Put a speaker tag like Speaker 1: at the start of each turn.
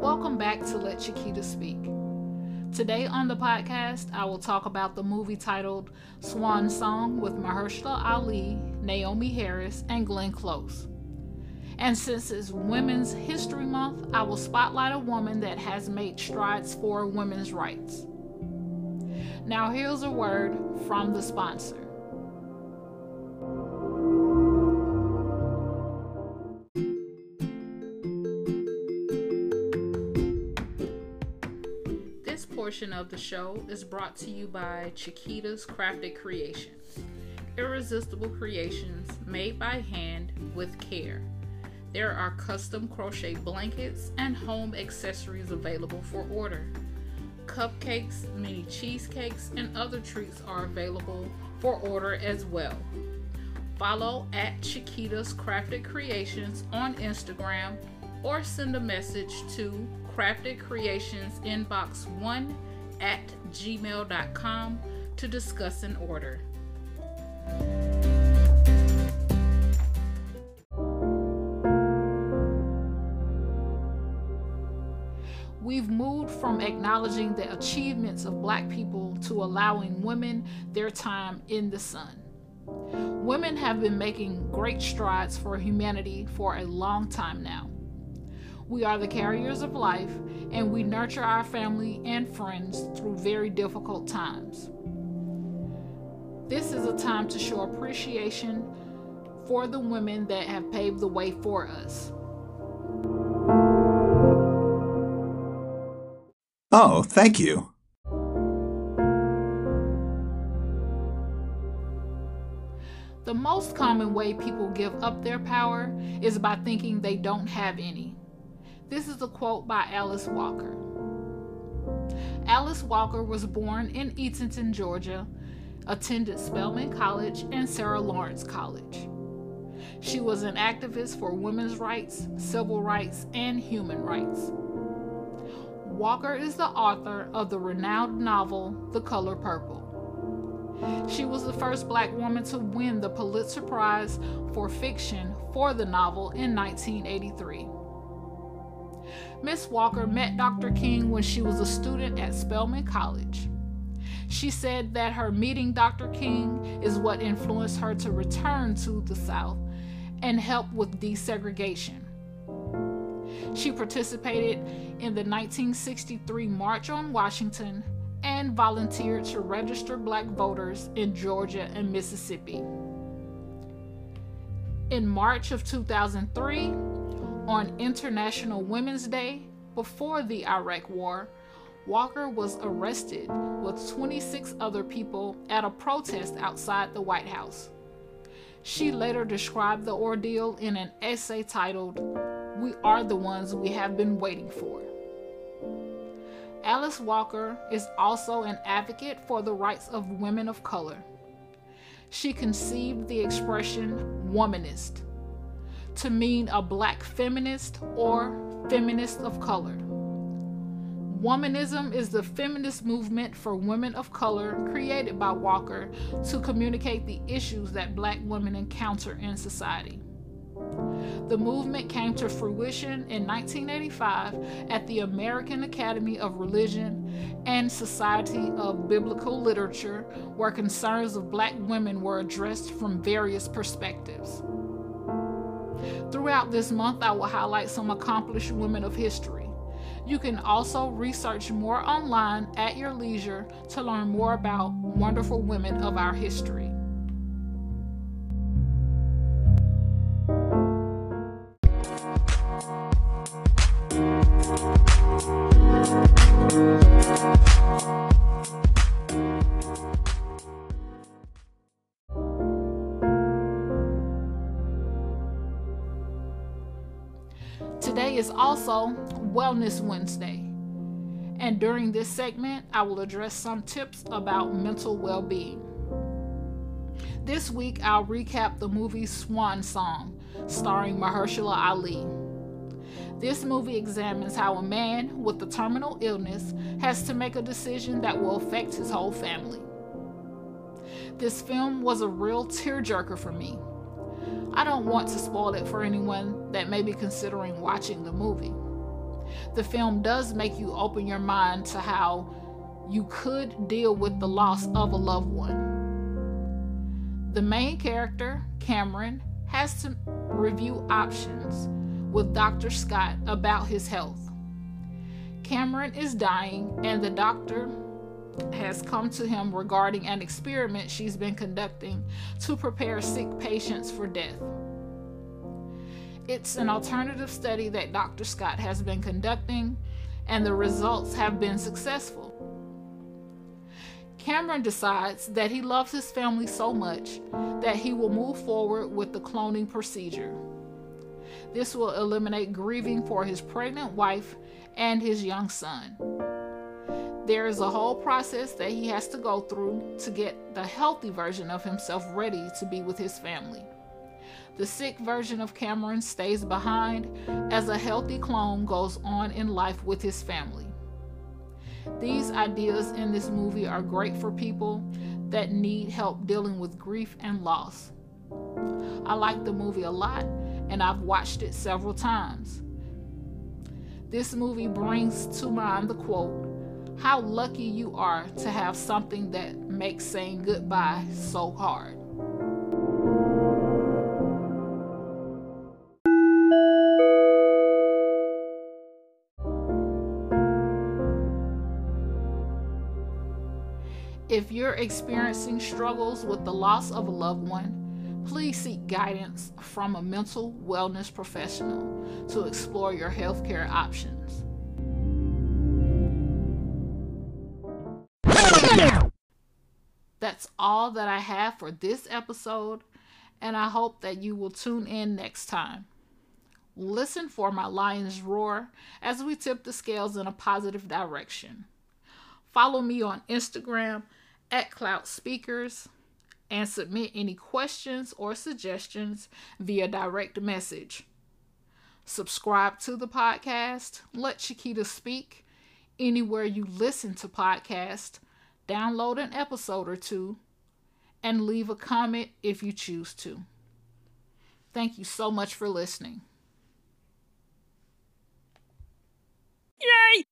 Speaker 1: Welcome back to Let Chiquita Speak. Today on the podcast, I will talk about the movie titled Swan Song with Mahershala Ali, Naomie Harris, and Glenn Close. And since it's Women's History Month, I will spotlight a woman that has made strides for women's rights. Now, here's a word from the sponsor. Portion of the show is brought to you by Chiquita's Crafted Creations, irresistible creations made by hand with care. There are custom crochet blankets and home accessories available for order. Cupcakes, mini cheesecakes, and other treats are available for order as well. Follow at Chiquita's Crafted Creations on Instagram or send a message to Crafted Creations Inbox 1 at gmail.com to discuss an order. We've moved from acknowledging the achievements of black people to allowing women their time in the sun. Women have been making great strides for humanity for a long time now. We are the carriers of life, and we nurture our family and friends through very difficult times. This is a time to show appreciation for the women that have paved the way for us.
Speaker 2: Oh, thank you.
Speaker 1: The most common way people give up their power is by thinking they don't have any. This is a quote by Alice Walker. Alice Walker was born in Eatonton, Georgia, attended Spelman College and Sarah Lawrence College. She was an activist for women's rights, civil rights, and human rights. Walker is the author of the renowned novel The Color Purple. She was the first black woman to win the Pulitzer Prize for fiction for the novel in 1983. Miss Walker met Dr. King when she was a student at Spelman College. She said that her meeting Dr. King is what influenced her to return to the South and help with desegregation. She participated in the 1963 March on Washington and volunteered to register black voters in Georgia and Mississippi. In March of 2003, on International Women's Day, before the Iraq War, Walker was arrested with 26 other people at a protest outside the White House. She later described the ordeal in an essay titled, We Are the Ones We Have Been Waiting For. Alice Walker is also an advocate for the rights of women of color. She conceived the expression womanist to mean a black feminist or feminist of color. Womanism is the feminist movement for women of color created by Walker to communicate the issues that black women encounter in society. The movement came to fruition in 1985 at the American Academy of Religion and Society of Biblical Literature, where concerns of black women were addressed from various perspectives. Throughout this month, I will highlight some accomplished women of history. You can also research more online at your leisure to learn more about wonderful women of our history. Today is also Wellness Wednesday. And during this segment, I will address some tips about mental well being. This week, I'll recap the movie Swan Song, starring Mahershala Ali. This movie examines how a man with a terminal illness has to make a decision that will affect his whole family. This film was a real tearjerker for me. I don't want to spoil it for anyone that may be considering watching the movie. The film does make you open your mind to how you could deal with the loss of a loved one. The main character, Cameron, has to review options with Dr. Scott about his health. Cameron is dying, and the doctor has come to him regarding an experiment she's been conducting to prepare sick patients for death. It's an alternative study that Dr. Scott has been conducting, and the results have been successful. Cameron decides that he loves his family so much that he will move forward with the cloning procedure. This will eliminate grieving for his pregnant wife and his young son. There is a whole process that he has to go through to get the healthy version of himself ready to be with his family. The sick version of Cameron stays behind as a healthy clone goes on in life with his family. These ideas in this movie are great for people that need help dealing with grief and loss. I like the movie a lot and I've watched it several times. This movie brings to mind the quote how lucky you are to have something that makes saying goodbye so hard. If you're experiencing struggles with the loss of a loved one, please seek guidance from a mental wellness professional to explore your healthcare options. That's all that I have for this episode, and I hope that you will tune in next time. Listen for my lion's roar as we tip the scales in a positive direction. Follow me on Instagram at Clout Speakers and submit any questions or suggestions via direct message. Subscribe to the podcast, Let Chiquita Speak, anywhere you listen to podcasts download an episode or two, and leave a comment if you choose to. Thank you so much for listening. Yay!